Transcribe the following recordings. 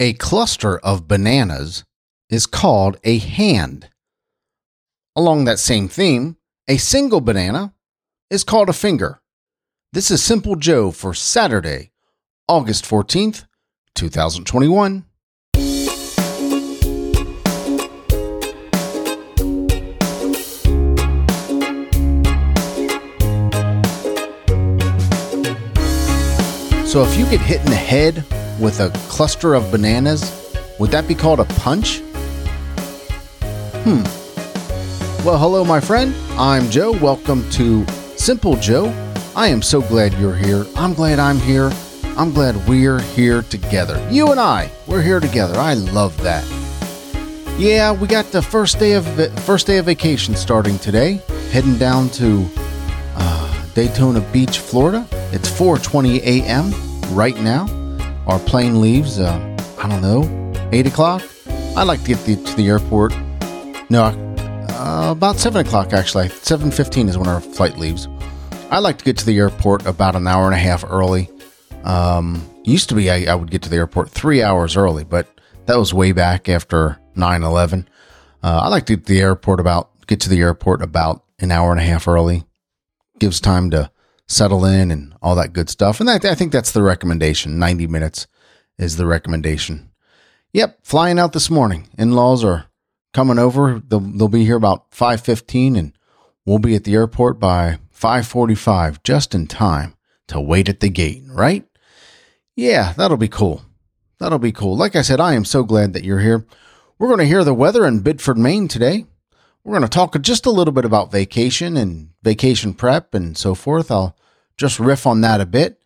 A cluster of bananas is called a hand. Along that same theme, a single banana is called a finger. This is Simple Joe for Saturday, August 14th, 2021. So if you get hit in the head with a cluster of bananas, would that be called a punch? Hmm. Well, hello, my friend. I'm Joe. Welcome to Simple Joe. I am so glad you're here. I'm glad I'm here. I'm glad we're here together. You and I, we're here together. I love that. Yeah, we got the first day of first day of vacation starting today. Heading down to uh, Daytona Beach, Florida. It's 4:20 a.m. right now. Our plane leaves. Uh, I don't know, eight o'clock. I'd like to get the, to the airport. No, uh, about seven o'clock actually. Seven fifteen is when our flight leaves. I like to get to the airport about an hour and a half early. Um, used to be I, I would get to the airport three hours early, but that was way back after 9-11. Uh, I like to get to the airport about get to the airport about an hour and a half early. Gives time to settle in and all that good stuff. And I think that's the recommendation. 90 minutes is the recommendation. Yep, flying out this morning. In-laws are coming over. They'll, they'll be here about 5:15 and we'll be at the airport by 5:45 just in time to wait at the gate, right? Yeah, that'll be cool. That'll be cool. Like I said, I am so glad that you're here. We're going to hear the weather in Biddeford, Maine today. We're going to talk just a little bit about vacation and vacation prep and so forth. I'll just riff on that a bit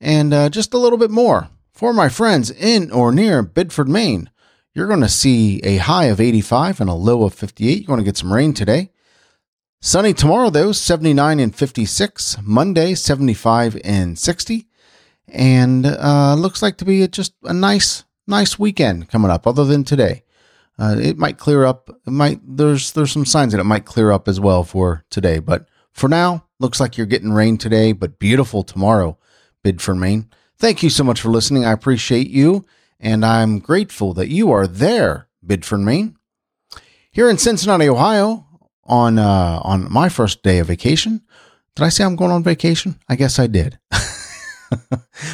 and uh, just a little bit more. For my friends in or near Biddeford, Maine, you're going to see a high of 85 and a low of 58. You're going to get some rain today. Sunny tomorrow, though, 79 and 56. Monday, 75 and 60. And uh, looks like to be just a nice, nice weekend coming up, other than today. Uh, it might clear up. It might there's there's some signs that it might clear up as well for today. But for now, looks like you're getting rain today, but beautiful tomorrow. Biddeford, Maine. Thank you so much for listening. I appreciate you, and I'm grateful that you are there, Biddeford, Maine. Here in Cincinnati, Ohio, on uh, on my first day of vacation. Did I say I'm going on vacation? I guess I did.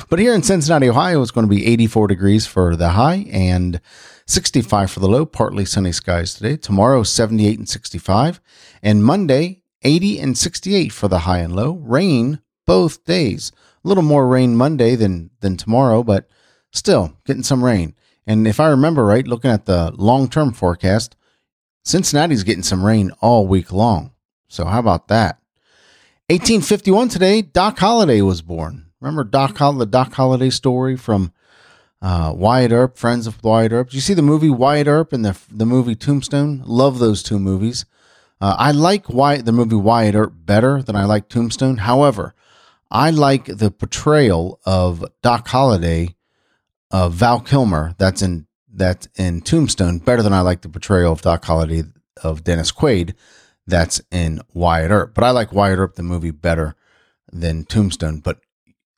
but here in Cincinnati, Ohio, it's going to be 84 degrees for the high and 65 for the low. Partly sunny skies today. Tomorrow, 78 and 65, and Monday, 80 and 68 for the high and low. Rain both days. A little more rain Monday than than tomorrow, but still getting some rain. And if I remember right, looking at the long term forecast, Cincinnati's getting some rain all week long. So how about that? 1851 today, Doc Holliday was born. Remember Doc Holl- the Doc Holliday story from uh, Wyatt Earp, Friends of Wyatt Earp. Did you see the movie Wyatt Earp and the the movie Tombstone? Love those two movies. Uh, I like Wyatt, the movie Wyatt Earp better than I like Tombstone. However, I like the portrayal of Doc Holliday, of Val Kilmer. That's in that's in Tombstone better than I like the portrayal of Doc Holliday of Dennis Quaid that's in Wyatt Earp. But I like Wyatt Earp the movie better than Tombstone. But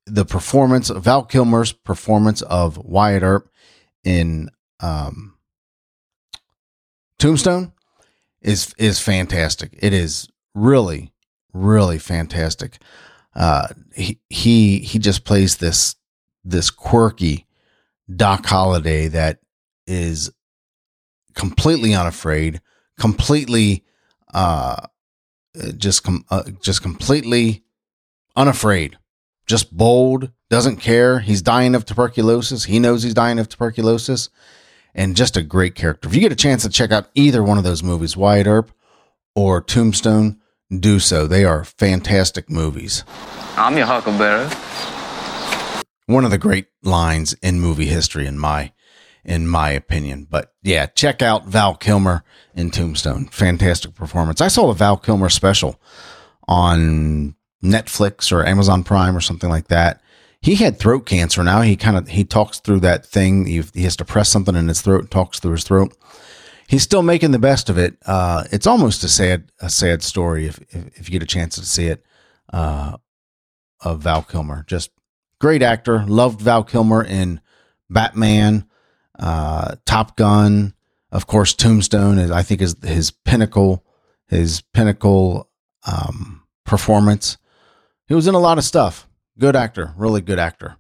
the performance of Val Kilmer's performance of Wyatt Earp in um, Tombstone is is fantastic. It is really really fantastic. Uh, he he he just plays this this quirky Doc Holliday that is completely unafraid, completely uh just com- uh, just completely unafraid, just bold, doesn't care. He's dying of tuberculosis. He knows he's dying of tuberculosis and just a great character. If you get a chance to check out either one of those movies, Wyatt Earp or Tombstone, do so. They are fantastic movies. I'm your huckleberry. One of the great lines in movie history, in my in my opinion. But yeah, check out Val Kilmer in Tombstone. Fantastic performance. I saw a Val Kilmer special on Netflix or Amazon Prime or something like that. He had throat cancer. Now he kind of he talks through that thing. He has to press something in his throat, and talks through his throat. He's still making the best of it. Uh, it's almost a sad a sad story if, if, if you get a chance to see it. Uh, of Val Kilmer, just great actor. Loved Val Kilmer in Batman uh, Top Gun, of course, Tombstone is I think is his pinnacle, his pinnacle um, performance. He was in a lot of stuff. Good actor, really good actor.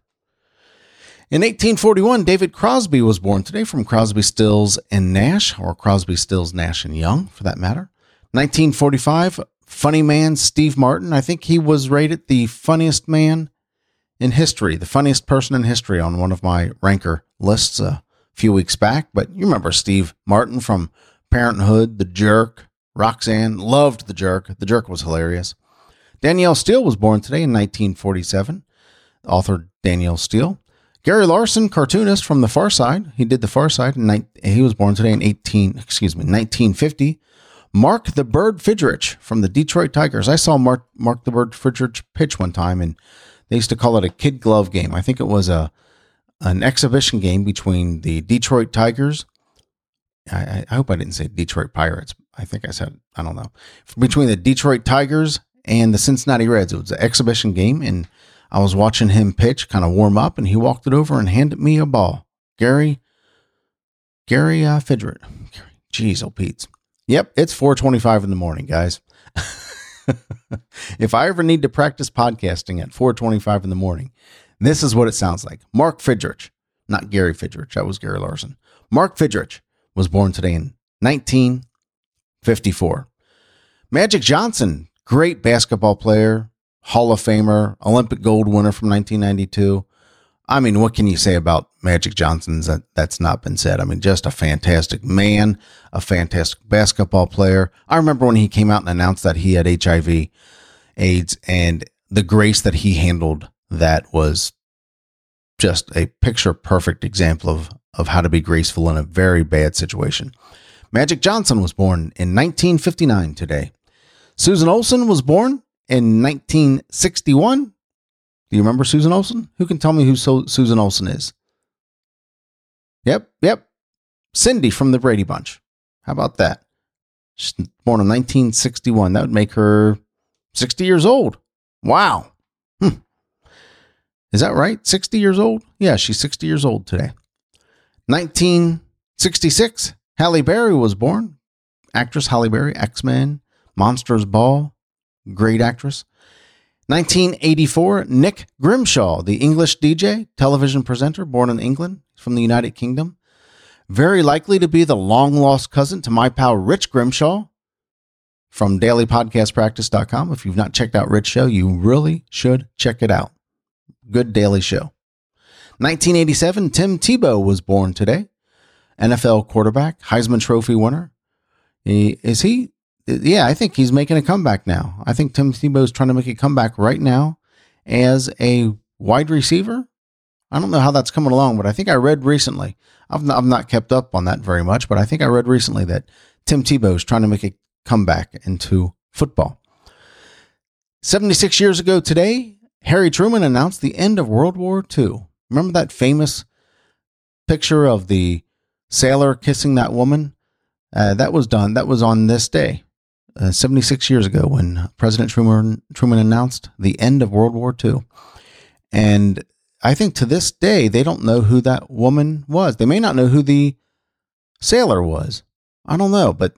In 1841, David Crosby was born today from Crosby, Stills, and Nash, or Crosby, Stills, Nash, and Young, for that matter. 1945, funny man Steve Martin. I think he was rated the funniest man in history, the funniest person in history on one of my ranker lists a few weeks back. But you remember Steve Martin from Parenthood, The Jerk, Roxanne, loved The Jerk. The Jerk was hilarious. Danielle Steel was born today in 1947. Author Danielle Steel. Gary Larson, cartoonist from The Far Side. He did The Far Side. And he was born today in 18, excuse me, 1950. Mark the Bird Fidrych from the Detroit Tigers. I saw Mark, Mark the Bird Fidrych pitch one time, and they used to call it a kid glove game. I think it was a an exhibition game between the Detroit Tigers. I, I hope I didn't say Detroit Pirates. I think I said I don't know between the Detroit Tigers and the Cincinnati Reds. It was an exhibition game, and I was watching him pitch, kind of warm up, and he walked it over and handed me a ball. Gary, Gary uh. Jeez, oh Pete's. Yep, it's 4:25 in the morning, guys. if I ever need to practice podcasting at 4:25 in the morning, this is what it sounds like. Mark Fidrych, not Gary Fidrych, that was Gary Larson. Mark Fidrych was born today in 1954. Magic Johnson, great basketball player, Hall of Famer, Olympic gold winner from 1992. I mean, what can you say about Magic Johnson's that that's not been said? I mean, just a fantastic man, a fantastic basketball player. I remember when he came out and announced that he had HIV, AIDS, and the grace that he handled that was just a picture perfect example of, of how to be graceful in a very bad situation. Magic Johnson was born in 1959 today. Susan Olsen was born in 1961. Do you remember Susan Olsen? Who can tell me who so- Susan Olsen is? Yep, yep. Cindy from the Brady Bunch. How about that? She's born in 1961. That would make her 60 years old. Wow. Hmm. Is that right? 60 years old? Yeah, she's 60 years old today. 1966, Halle Berry was born. Actress Halle Berry, X Men, Monsters Ball, great actress. 1984, Nick Grimshaw, the English DJ, television presenter, born in England from the United Kingdom. Very likely to be the long lost cousin to my pal Rich Grimshaw from dailypodcastpractice.com. If you've not checked out Rich Show, you really should check it out. Good daily show. 1987, Tim Tebow was born today. NFL quarterback, Heisman Trophy winner. He, is he yeah, I think he's making a comeback now. I think Tim Tebow is trying to make a comeback right now as a wide receiver. I don't know how that's coming along, but I think I read recently. I've not, I've not kept up on that very much, but I think I read recently that Tim Tebow is trying to make a comeback into football. 76 years ago today, Harry Truman announced the end of World War II. Remember that famous picture of the sailor kissing that woman? Uh, that was done. That was on this day, uh, 76 years ago when President Truman, Truman announced the end of World War II. And I think to this day, they don't know who that woman was. They may not know who the sailor was. I don't know, but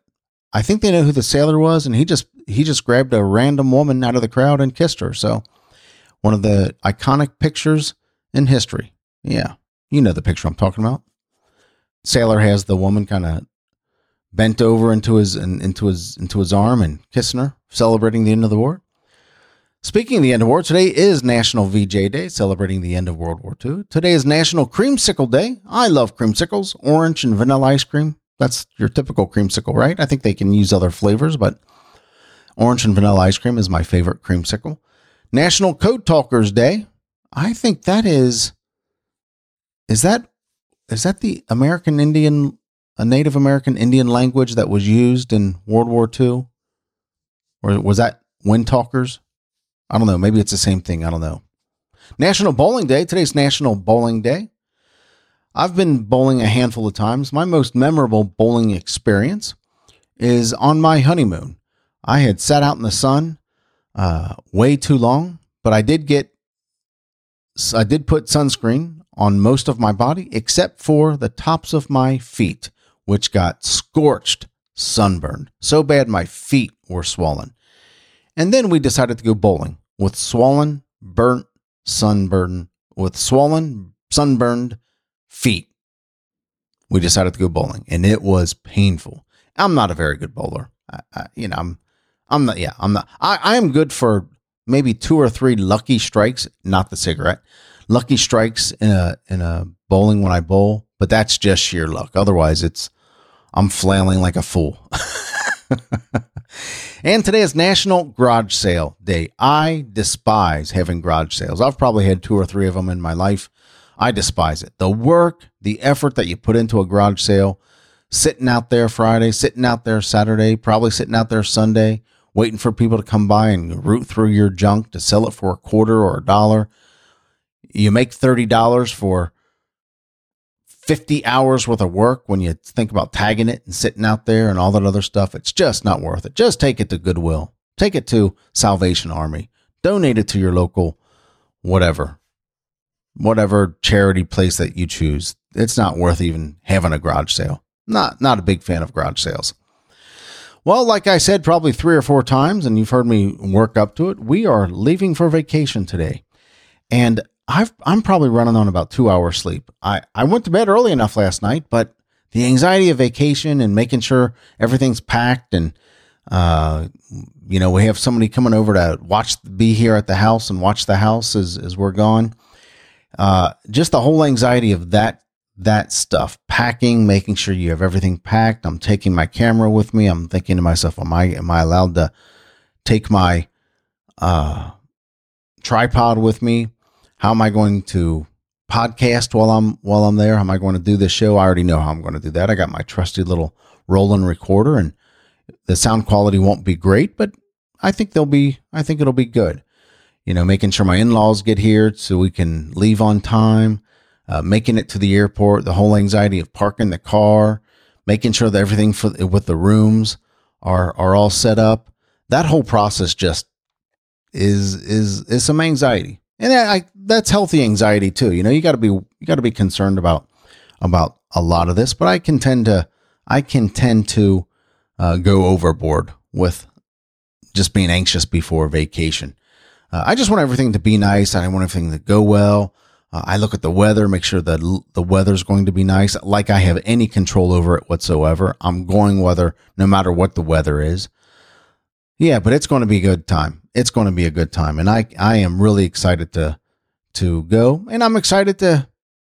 I think they know who the sailor was, and he just he just grabbed a random woman out of the crowd and kissed her. So one of the iconic pictures in history. Yeah, you know the picture I'm talking about. Sailor has the woman kind of bent over into his into his into his arm and kissing her, celebrating the end of the war. Speaking of the end of war, today is National VJ Day, celebrating the end of World War II. Today is National Creamsicle Day. I love creamsicles, orange and vanilla ice cream. That's your typical creamsicle, right? I think they can use other flavors, but orange and vanilla ice cream is my favorite creamsicle. National Code Talkers Day. I think that is is that is that the American Indian a Native American Indian language that was used in World War II? Or was that Wind Talkers? I don't know. Maybe it's the same thing. I don't know. National Bowling Day. Today's National Bowling Day. I've been bowling a handful of times. My most memorable bowling experience is on my honeymoon. I had sat out in the sun uh, way too long, but I did get, I did put sunscreen on most of my body except for the tops of my feet, which got scorched, sunburned. So bad my feet were swollen. And then we decided to go bowling with swollen, burnt, sunburned, with swollen, sunburned feet. We decided to go bowling and it was painful. I'm not a very good bowler. I, I, you know, I'm, I'm not, yeah, I'm not, I, I am good for maybe two or three lucky strikes, not the cigarette, lucky strikes in a, in a bowling when I bowl, but that's just sheer luck. Otherwise it's, I'm flailing like a fool. and today is National Garage Sale Day. I despise having garage sales. I've probably had two or three of them in my life. I despise it. The work, the effort that you put into a garage sale, sitting out there Friday, sitting out there Saturday, probably sitting out there Sunday, waiting for people to come by and root through your junk to sell it for a quarter or a dollar. You make $30 for 50 hours worth of work when you think about tagging it and sitting out there and all that other stuff. It's just not worth it. Just take it to Goodwill. Take it to Salvation Army. Donate it to your local whatever, whatever charity place that you choose. It's not worth even having a garage sale. Not not a big fan of garage sales. Well, like I said probably 3 or 4 times and you've heard me work up to it, we are leaving for vacation today. And I've, I'm probably running on about two hours sleep. I, I went to bed early enough last night, but the anxiety of vacation and making sure everything's packed and, uh, you know, we have somebody coming over to watch, be here at the house and watch the house as, as we're gone. Uh, just the whole anxiety of that, that stuff, packing, making sure you have everything packed. I'm taking my camera with me. I'm thinking to myself, am I, am I allowed to take my, uh, tripod with me? How am I going to podcast while I'm while I'm there? How am I going to do this show? I already know how I'm going to do that. I got my trusty little Roland recorder and the sound quality won't be great, but I think they'll be I think it'll be good. You know, making sure my in-laws get here so we can leave on time, uh, making it to the airport, the whole anxiety of parking the car, making sure that everything for with the rooms are are all set up. That whole process just is is is some anxiety and I, that's healthy anxiety too. You know, you got to be you got to be concerned about about a lot of this, but I can tend to I can tend to uh, go overboard with just being anxious before vacation. Uh, I just want everything to be nice. I want everything to go well. Uh, I look at the weather, make sure that l- the weather's going to be nice, like I have any control over it whatsoever. I'm going weather no matter what the weather is. Yeah, but it's going to be a good time. It's going to be a good time, and I I am really excited to to go, and I'm excited to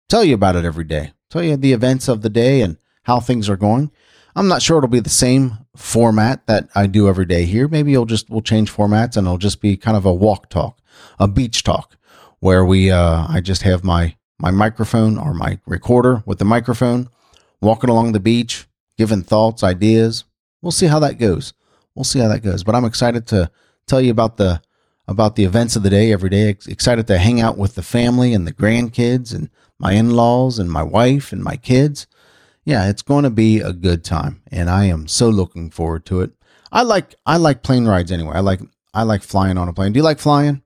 tell you about it every day. Tell you the events of the day and how things are going. I'm not sure it'll be the same format that I do every day here. Maybe you'll just we'll change formats and it'll just be kind of a walk talk, a beach talk, where we uh, I just have my my microphone or my recorder with the microphone, walking along the beach, giving thoughts, ideas. We'll see how that goes we'll see how that goes. But I'm excited to tell you about the about the events of the day every day. Excited to hang out with the family and the grandkids and my in-laws and my wife and my kids. Yeah, it's going to be a good time, and I am so looking forward to it. I like I like plane rides anyway. I like I like flying on a plane. Do you like flying?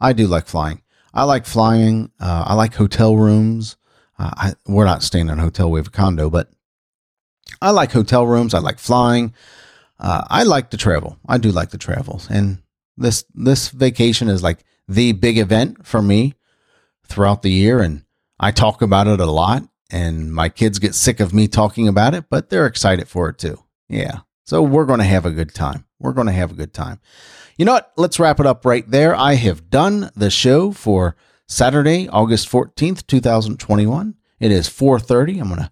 I do like flying. I like flying. Uh, I like hotel rooms. Uh, I, we're not staying in a hotel. We have a condo, but I like hotel rooms. I like flying uh, I like to travel. I do like to travel, and this this vacation is like the big event for me throughout the year, and I talk about it a lot. And my kids get sick of me talking about it, but they're excited for it too. Yeah. So we're going to have a good time. We're going to have a good time. You know what? Let's wrap it up right there. I have done the show for Saturday, August 14th, 2021. It is 4:30. I'm going to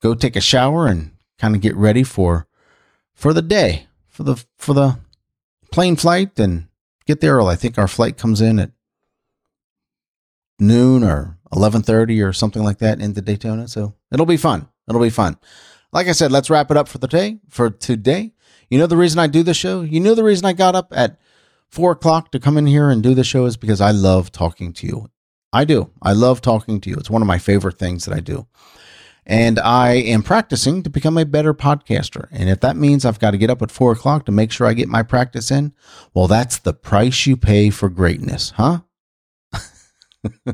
go take a shower and kind of get ready for for the day for the for the plane flight and get there early. I think our flight comes in at noon or 11:30 or something like that into Daytona. So it'll be fun. It'll be fun. Like I said, let's wrap it up for the day for today. You know the reason I do the show. You know the reason I got up at four o'clock to come in here and do the show is because I love talking to you. I do. I love talking to you. It's one of my favorite things that I do. And I am practicing to become a better podcaster. And if that means I've got to get up at four o'clock to make sure I get my practice in, well, that's the price you pay for greatness, huh?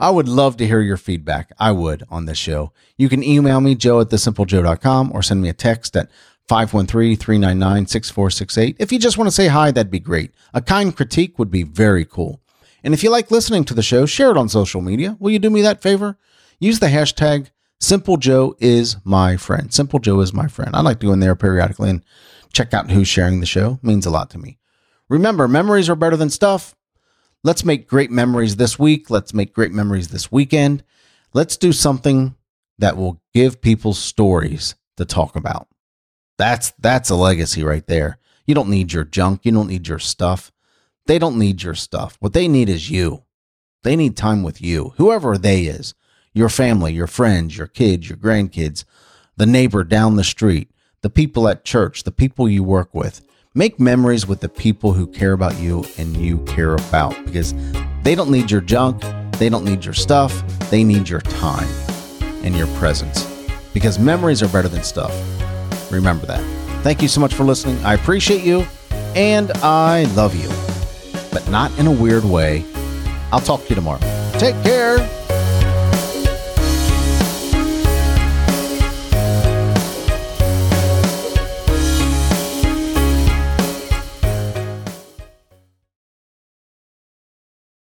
I would love to hear your feedback. I would on this show. You can email me, joe at thesimplejoe.com, or send me a text at 513 399 6468. If you just want to say hi, that'd be great. A kind critique would be very cool. And if you like listening to the show, share it on social media. Will you do me that favor? Use the hashtag Simple Joe is my friend. Simple Joe is my friend. I like to go in there periodically and check out who's sharing the show. It means a lot to me. Remember, memories are better than stuff. Let's make great memories this week. Let's make great memories this weekend. Let's do something that will give people stories to talk about. That's that's a legacy right there. You don't need your junk, you don't need your stuff. They don't need your stuff. What they need is you. They need time with you, whoever they is. Your family, your friends, your kids, your grandkids, the neighbor down the street, the people at church, the people you work with. Make memories with the people who care about you and you care about because they don't need your junk, they don't need your stuff, they need your time and your presence because memories are better than stuff. Remember that. Thank you so much for listening. I appreciate you and I love you, but not in a weird way. I'll talk to you tomorrow. Take care.